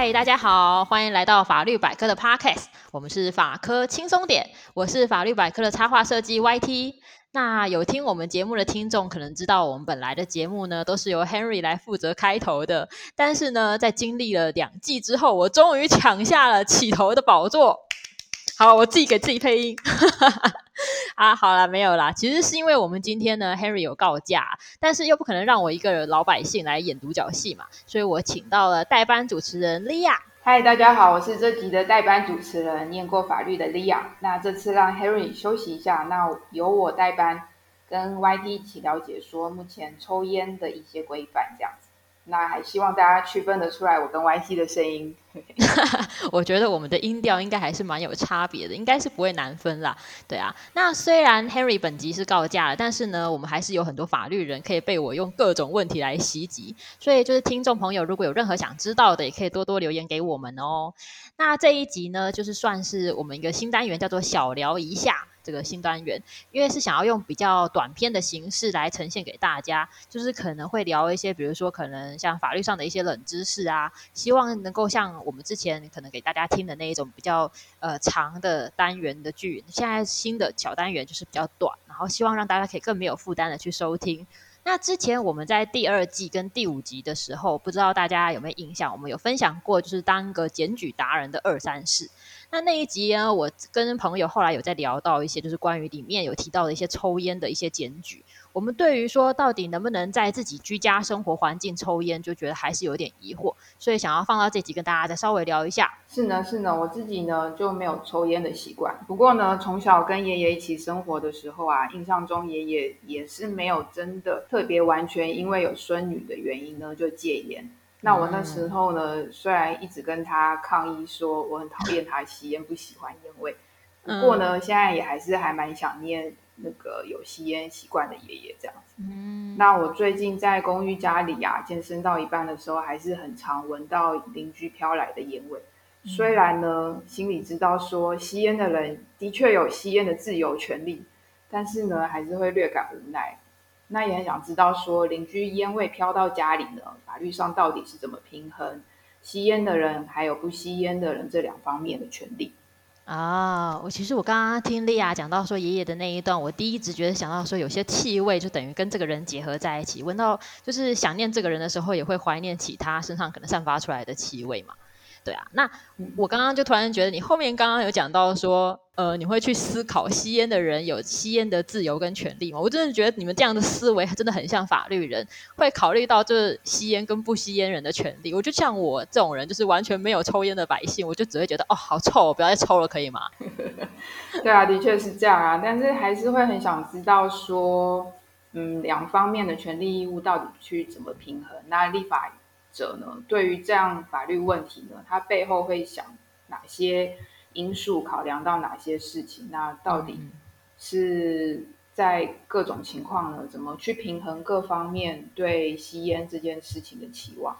嗨，大家好，欢迎来到法律百科的 Podcast，我们是法科轻松点，我是法律百科的插画设计 YT。那有听我们节目的听众可能知道，我们本来的节目呢都是由 Henry 来负责开头的，但是呢，在经历了两季之后，我终于抢下了起头的宝座。好，我自己给自己配音。啊，好了，没有啦。其实是因为我们今天呢，Henry 有告假，但是又不可能让我一个老百姓来演独角戏嘛，所以我请到了代班主持人 Lia。嗨，大家好，我是这集的代班主持人，念过法律的 Lia。那这次让 Henry 休息一下，那由我代班，跟 YT 一起了解说目前抽烟的一些规范，这样子。那还希望大家区分得出来我跟 YT 的声音。我觉得我们的音调应该还是蛮有差别的，应该是不会难分啦。对啊，那虽然 Henry 本集是告假了，但是呢，我们还是有很多法律人可以被我用各种问题来袭击。所以就是听众朋友，如果有任何想知道的，也可以多多留言给我们哦。那这一集呢，就是算是我们一个新单元，叫做小聊一下。这个新单元，因为是想要用比较短篇的形式来呈现给大家，就是可能会聊一些，比如说可能像法律上的一些冷知识啊，希望能够像我们之前可能给大家听的那一种比较呃长的单元的剧，现在新的小单元就是比较短，然后希望让大家可以更没有负担的去收听。那之前我们在第二季跟第五集的时候，不知道大家有没有印象？我们有分享过，就是当个检举达人的二三事。那那一集呢，我跟朋友后来有在聊到一些，就是关于里面有提到的一些抽烟的一些检举。我们对于说到底能不能在自己居家生活环境抽烟，就觉得还是有点疑惑，所以想要放到这集跟大家再稍微聊一下。是呢，是呢，我自己呢就没有抽烟的习惯。不过呢，从小跟爷爷一起生活的时候啊，印象中爷爷也是没有真的特别完全因为有孙女的原因呢就戒烟。那我那时候呢，嗯、虽然一直跟他抗议说我很讨厌他吸烟，不喜欢烟味，不过呢，现在也还是还蛮想念那个有吸烟习惯的爷爷这样子。嗯，那我最近在公寓家里啊，健身到一半的时候，还是很常闻到邻居飘来的烟味。虽然呢，心里知道说吸烟的人的确有吸烟的自由权利，但是呢，还是会略感无奈。那也很想知道说，邻居烟味飘到家里呢，法律上到底是怎么平衡吸烟的人还有不吸烟的人这两方面的权利啊？我其实我刚刚听莉亚讲到说爷爷的那一段，我第一直觉得想到说有些气味就等于跟这个人结合在一起，闻到就是想念这个人的时候，也会怀念起他身上可能散发出来的气味嘛。对啊，那我刚刚就突然觉得，你后面刚刚有讲到说，呃，你会去思考吸烟的人有吸烟的自由跟权利吗？我真的觉得你们这样的思维真的很像法律人，会考虑到就是吸烟跟不吸烟人的权利。我就像我这种人，就是完全没有抽烟的百姓，我就只会觉得哦，好臭，不要再抽了，可以吗？对啊，的确是这样啊，但是还是会很想知道说，嗯，两方面的权利义务到底去怎么平衡？那立法者呢，对于这样法律问题呢，他背后会想哪些因素，考量到哪些事情？那到底是在各种情况呢，怎么去平衡各方面对吸烟这件事情的期望？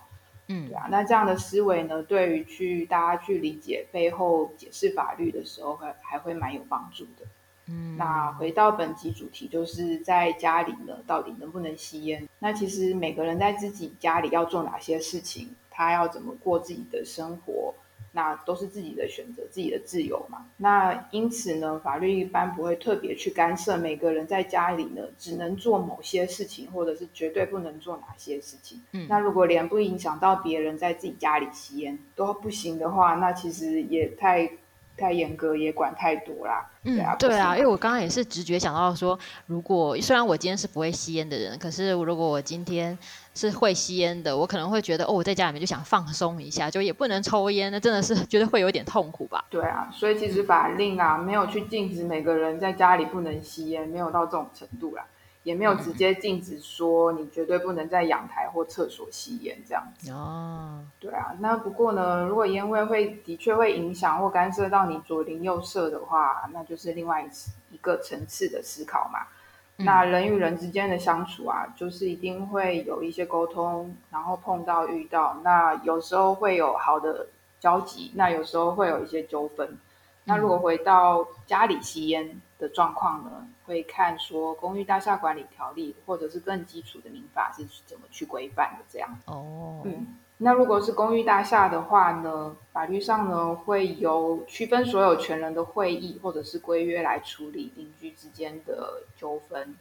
嗯，对啊，那这样的思维呢，对于去大家去理解背后解释法律的时候，还还会蛮有帮助的。嗯，那回到本集主题，就是在家里呢，到底能不能吸烟？那其实每个人在自己家里要做哪些事情，他要怎么过自己的生活，那都是自己的选择，自己的自由嘛。那因此呢，法律一般不会特别去干涉每个人在家里呢，只能做某些事情，或者是绝对不能做哪些事情。嗯，那如果连不影响到别人在自己家里吸烟都不行的话，那其实也太。太严格也管太多啦。嗯，对啊，对啊，因为我刚刚也是直觉想到说，如果虽然我今天是不会吸烟的人，可是如果我今天是会吸烟的，我可能会觉得哦，我在家里面就想放松一下，就也不能抽烟，那真的是觉得会有点痛苦吧？对啊，所以其实法令啊，没有去禁止每个人在家里不能吸烟，没有到这种程度啦。也没有直接禁止说你绝对不能在阳台或厕所吸烟这样子哦。对啊，那不过呢，如果烟味会的确会影响或干涉到你左邻右舍的话，那就是另外一次一个层次的思考嘛。嗯。那人与人之间的相处啊，就是一定会有一些沟通，然后碰到遇到，那有时候会有好的交集，那有时候会有一些纠纷。那如果回到家里吸烟的状况呢，会看说《公寓大厦管理条例》或者是更基础的民法是怎么去规范的这样。哦，嗯，那如果是公寓大厦的话呢，法律上呢会由区分所有权人的会议或者是规约来处理邻居之间的纠纷。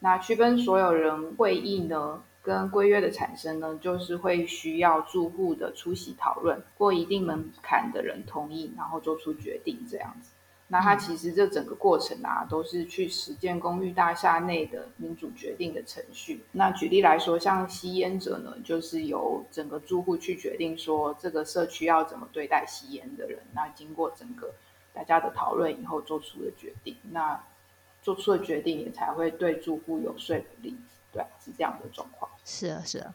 那区分所有人会议呢跟规约的产生呢，就是会需要住户的出席讨论，过一定门槛的人同意，然后做出决定这样子。那它其实这整个过程啊，都是去实践公寓大厦内的民主决定的程序。那举例来说，像吸烟者呢，就是由整个住户去决定说这个社区要怎么对待吸烟的人。那经过整个大家的讨论以后做出的决定，那做出的决定也才会对住户有说服力。对，是这样的状况。是啊，是啊。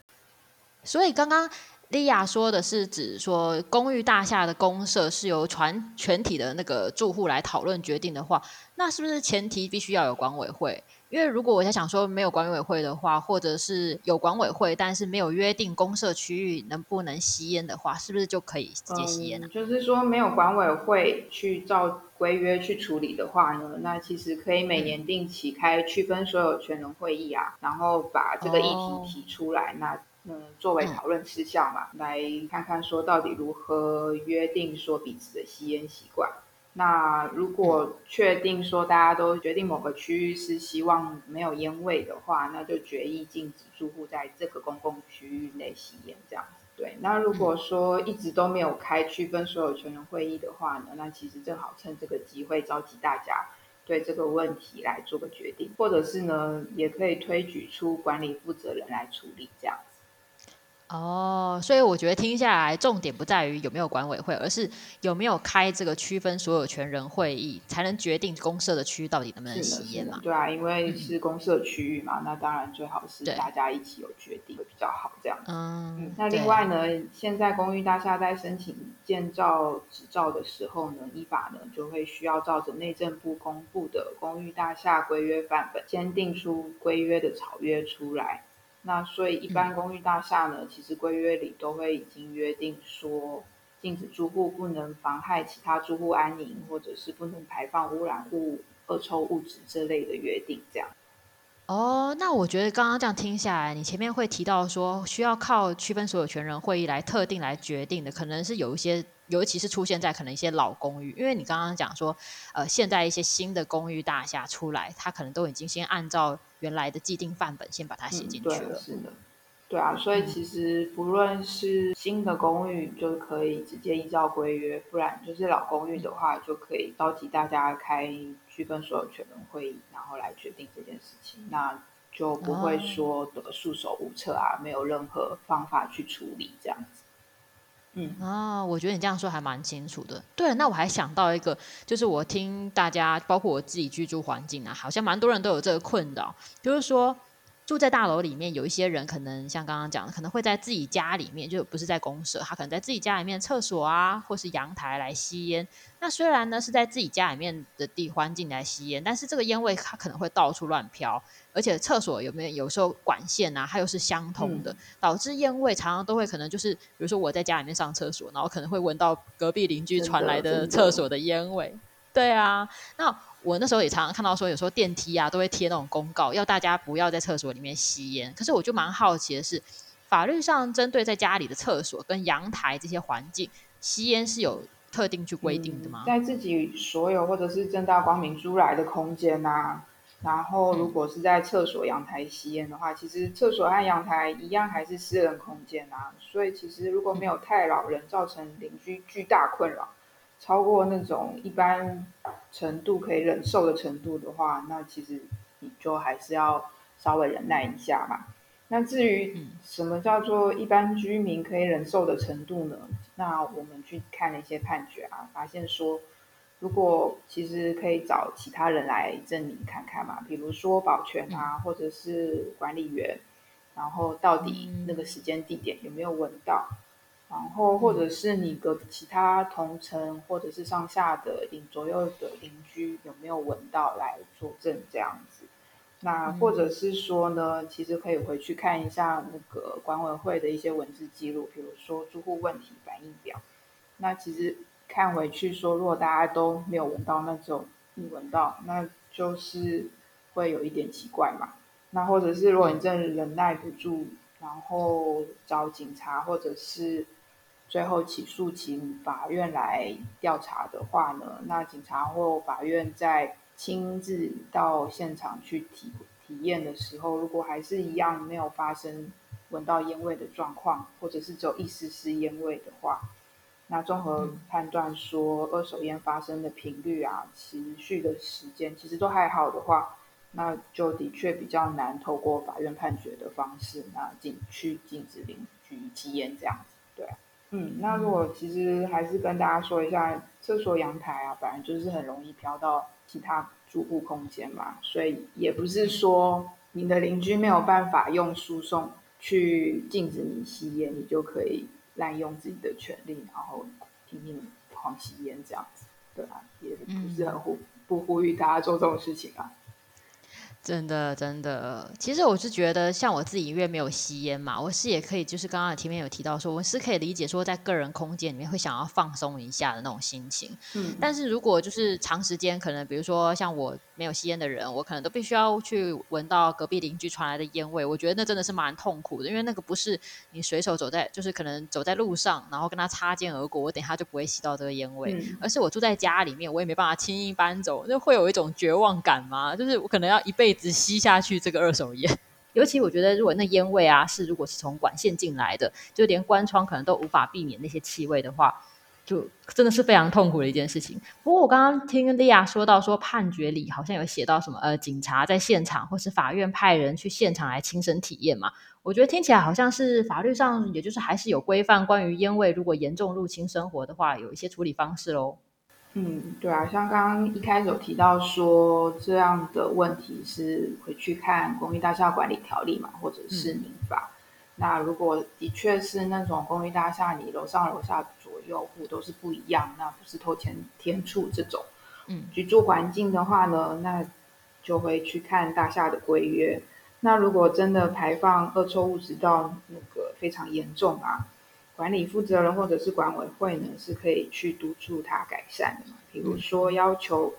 所以刚刚。莉亚说的是指说，公寓大厦的公社是由全全体的那个住户来讨论决定的话，那是不是前提必须要有管委会？因为如果我在想说没有管委会的话，或者是有管委会，但是没有约定公社区域能不能吸烟的话，是不是就可以直接吸烟呢？嗯，就是说没有管委会去照规约去处理的话呢，那其实可以每年定期开区分所有权人会议啊，然后把这个议题提出来，哦、那。嗯，作为讨论事项嘛，嗯、来看看说到底如何约定说彼此的吸烟习惯。那如果确定说大家都决定某个区域是希望没有烟味的话，那就决议禁止住户在这个公共区域内吸烟，这样子。对。那如果说一直都没有开区分所有权人会议的话呢，那其实正好趁这个机会召集大家对这个问题来做个决定，或者是呢，也可以推举出管理负责人来处理这样。哦，所以我觉得听下来，重点不在于有没有管委会，而是有没有开这个区分所有权人会议，才能决定公社的区域到底能不能吸烟嘛？对啊，因为是公社区域嘛，嗯、那当然最好是大家一起有决定会比较好，这样。嗯，嗯，那另外呢，现在公寓大厦在申请建造执照的时候呢，依法呢就会需要照着内政部公布的公寓大厦规约范本，先定出规约的草约出来。那所以，一般公寓大厦呢，嗯、其实规约里都会已经约定说，禁止住户不能妨害其他住户安宁，或者是不能排放污染物、恶臭物质这类的约定，这样。哦，那我觉得刚刚这样听下来，你前面会提到说，需要靠区分所有权人会议来特定来决定的，可能是有一些。尤其是出现在可能一些老公寓，因为你刚刚讲说，呃，现在一些新的公寓大厦出来，它可能都已经先按照原来的既定范本先把它写进去了。嗯，是的，对啊，所以其实不论是新的公寓就可以直接依照规约，不然就是老公寓的话，就可以召集大家开区分所有权人会议，然后来决定这件事情，那就不会说得束手无策啊，没有任何方法去处理这样子。嗯啊，我觉得你这样说还蛮清楚的。对，那我还想到一个，就是我听大家，包括我自己居住环境啊，好像蛮多人都有这个困扰，就是说住在大楼里面，有一些人可能像刚刚讲的，可能会在自己家里面，就不是在公社，他可能在自己家里面厕所啊，或是阳台来吸烟。那虽然呢是在自己家里面的地环境来吸烟，但是这个烟味它可能会到处乱飘。而且厕所有没有有时候管线啊，它又是相通的，嗯、导致烟味常常都会可能就是，比如说我在家里面上厕所，然后可能会闻到隔壁邻居传来的厕所的烟味。对啊，那我那时候也常常看到说，有时候电梯啊都会贴那种公告，要大家不要在厕所里面吸烟。可是我就蛮好奇的是，法律上针对在家里的厕所跟阳台这些环境吸烟是有特定去规定的吗？嗯、在自己所有或者是正大光明租来的空间啊。然后，如果是在厕所、阳台吸烟的话，其实厕所和阳台一样还是私人空间啊。所以，其实如果没有太扰人，造成邻居巨大困扰，超过那种一般程度可以忍受的程度的话，那其实你就还是要稍微忍耐一下嘛。那至于什么叫做一般居民可以忍受的程度呢？那我们去看了一些判决啊，发现说。如果其实可以找其他人来证明看看嘛，比如说保全啊，或者是管理员，然后到底那个时间地点有没有闻到，然后或者是你的其他同城或者是上下的邻左右的邻居有没有闻到来作证这样子，那或者是说呢，其实可以回去看一下那个管委会的一些文字记录，比如说住户问题反映表，那其实。看回去说，如果大家都没有闻到，那就你闻到，那就是会有一点奇怪嘛。那或者是如果你真的忍耐不住然后找警察或者是最后起诉请法院来调查的话呢，那警察或法院在亲自到现场去体体验的时候，如果还是一样没有发生闻到烟味的状况，或者是只有一丝丝烟味的话，那综合判断说二手烟发生的频率啊、持续的时间其实都还好的话，那就的确比较难透过法院判决的方式，那禁去禁止邻居吸烟这样子。对，嗯，那如果其实还是跟大家说一下，厕所阳台啊，本来就是很容易飘到其他住户空间嘛，所以也不是说你的邻居没有办法用输送。去禁止你吸烟，你就可以滥用自己的权利，然后拼命狂吸烟这样子，对啊，也不是很呼不呼吁大家做这种事情啊。真的，真的，其实我是觉得，像我自己因为没有吸烟嘛，我是也可以，就是刚刚前面有提到说，我是可以理解说，在个人空间里面会想要放松一下的那种心情。嗯，但是如果就是长时间，可能比如说像我没有吸烟的人，我可能都必须要去闻到隔壁邻居传来的烟味，我觉得那真的是蛮痛苦的，因为那个不是你随手走在，就是可能走在路上，然后跟他擦肩而过，我等一下就不会吸到这个烟味，嗯，而是我住在家里面，我也没办法轻易搬走，那会有一种绝望感吗？就是我可能要一辈子。一直吸下去这个二手烟，尤其我觉得，如果那烟味啊是如果是从管线进来的，就连关窗可能都无法避免那些气味的话，就真的是非常痛苦的一件事情。不过我刚刚听莉亚说到说判决里好像有写到什么呃，警察在现场或是法院派人去现场来亲身体验嘛，我觉得听起来好像是法律上也就是还是有规范关于烟味如果严重入侵生活的话，有一些处理方式喽。嗯，对啊，像刚刚一开始有提到说，这样的问题是回去看公寓大厦管理条例嘛，或者是民法。嗯。那如果的确是那种公寓大厦，你楼上楼下左右户都是不一样，那不是偷钱天处这种，嗯，居住环境的话呢，那就会去看大厦的规约。那如果真的排放恶臭物质到那个非常严重啊。管理负责人或者是管委会呢，是可以去督促他改善的嘛。比如说，要求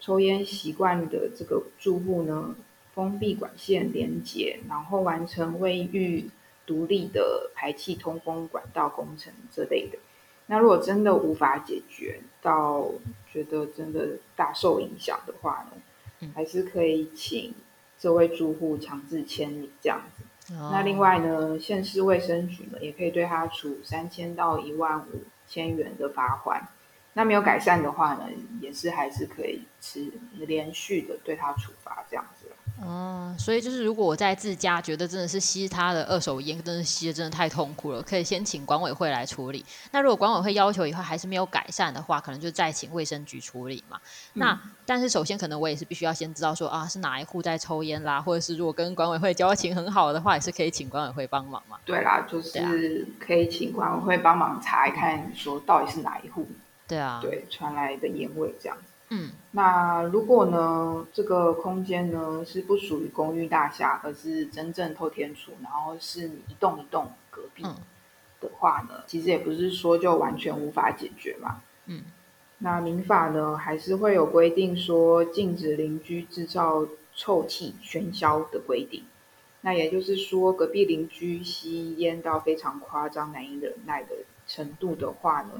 抽烟习惯的这个住户呢，封闭管线连接，然后完成卫浴独立的排气通风管道工程之类的。那如果真的无法解决，到觉得真的大受影响的话呢，还是可以请这位住户强制迁离这样子。那另外呢，县市卫生局呢，也可以对他处三千到一万五千元的罚款。那没有改善的话呢，也是还是可以持连续的对他处罚这样子。嗯，所以就是如果我在自家觉得真的是吸他的二手烟，真的吸的真的太痛苦了，可以先请管委会来处理。那如果管委会要求以后还是没有改善的话，可能就再请卫生局处理嘛。嗯、那但是首先可能我也是必须要先知道说啊是哪一户在抽烟啦，或者是如果跟管委会交情很好的话，也是可以请管委会帮忙嘛。对啦，就是可以请管委会帮忙查一看，说到底是哪一户。对啊，对，传来的烟味这样子。嗯，那如果呢，这个空间呢是不属于公寓大厦，而是真正透天厝，然后是你一栋一栋隔壁的话呢，嗯，其实也不是说就完全无法解决嘛。嗯，那民法呢还是会有规定说禁止邻居制造臭气喧嚣的规定。那也就是说，隔壁邻居吸烟到非常夸张、难以忍耐的程度的话呢，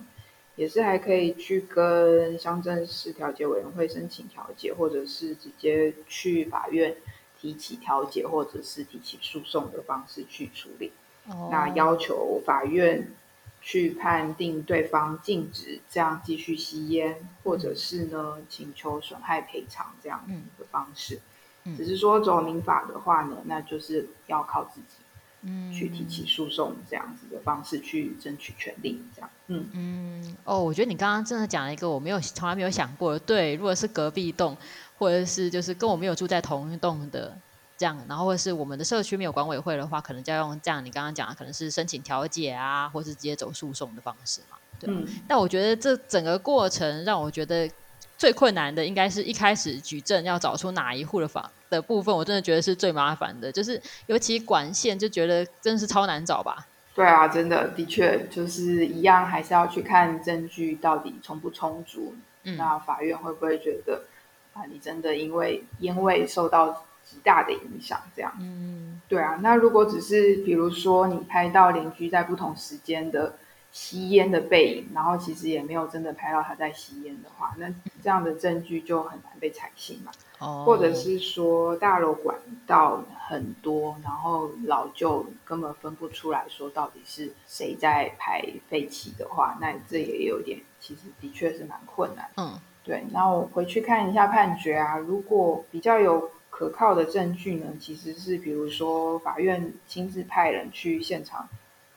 也是还可以去跟乡镇市调解委员会申请调解，或者是直接去法院提起调解，或者是提起诉讼的方式去处理。Oh. 那要求法院去判定对方禁止这样继续吸烟，或者是呢请求损害赔偿这样的方式。Mm. 只是说走民法的话呢，那就是要靠自己。嗯，去提起诉讼这样子的方式去争取权利，这样。嗯嗯哦，我觉得你刚刚真的讲了一个我没有从来没有想过的。对，如果是隔壁栋，或者是就是跟我没有住在同一栋的这样，然后或者是我们的社区没有管委会的话，可能就要用这样你刚刚讲的，可能是申请调解啊，或是直接走诉讼的方式嘛。对。嗯。但我觉得这整个过程让我觉得。最困难的应该是一开始举证要找出哪一户的房的部分，我真的觉得是最麻烦的，就是尤其管线就觉得真的是超难找吧。对啊，真的的确就是一样，还是要去看证据到底充不充足。嗯，那法院会不会觉得啊，你真的因为烟味受到极大的影响。这样，嗯，对啊。那如果只是比如说你拍到邻居在不同时间的吸烟的背影，然后其实也没有真的拍到他在吸烟的话，那这样的证据就很难被采信嘛。哦，或者是说大楼管道很多，然后老旧根本分不出来说到底是谁在排废气的话，那这也有点，其实的确是蛮困难。嗯，对。然后我回去看一下判决啊，如果比较有可靠的证据呢，其实是比如说法院亲自派人去现场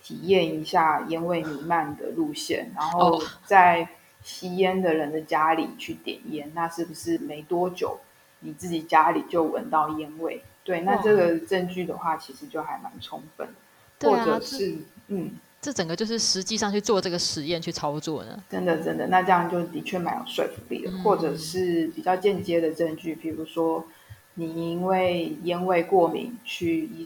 体验一下烟味弥漫的路线，然后在吸烟的人的家里去点烟，那是不是没多久？你自己家里就闻到烟味，对，那这个证据的话，其实就还蛮充分，或者是嗯，这整个就是实际上去做这个实验去操作呢，真的真的，那这样就的确蛮有说服力的，或者是比较间接的证据，比如说你因为烟味过敏去医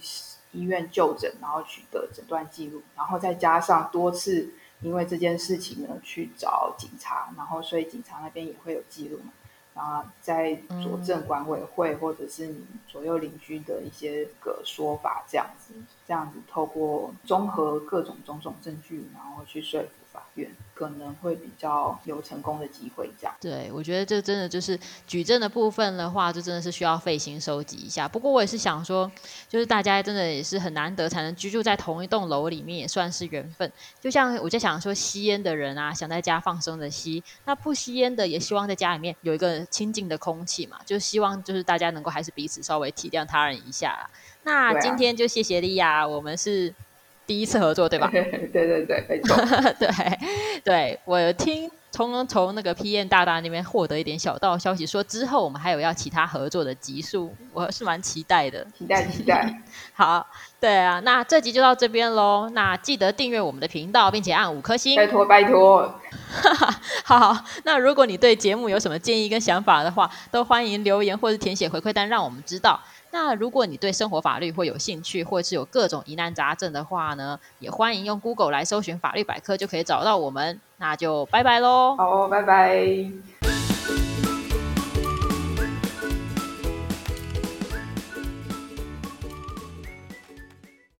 医院就诊，然后取得诊断记录，然后再加上多次因为这件事情呢去找警察，然后所以警察那边也会有记录嘛。啊，在佐证管委会或者是你左右邻居的一些个说法，这样子，这样子透过综合各种种种证据，然后去说服法院。可能会比较有成功的机会，这样。对，我觉得这真的就是举证的部分的话，就真的是需要费心收集一下。不过我也是想说，就是大家真的也是很难得才能居住在同一栋楼里面，也算是缘分。就像我在想说，吸烟的人啊，想在家放松的吸；那不吸烟的，也希望在家里面有一个清静的空气嘛。就希望就是大家能够还是彼此稍微体谅他人一下啦。那今天就谢谢莉亚，我们是。第一次合作对吧？对对对，没错。对对，我听从从那个 P N 大大那边获得一点小道消息，说之后我们还有要其他合作的集数，我是蛮期待的。期待期待。好，对啊，那这集就到这边喽。那记得订阅我们的频道，并且按五颗星。拜托拜托。好，那如果你对节目有什么建议跟想法的话，都欢迎留言或是填写回馈单，让我们知道。那如果你对生活法律会有兴趣，或是有各种疑难杂症的话呢，也欢迎用 Google 来搜寻法律百科，就可以找到我们。那就拜拜喽！好，拜拜。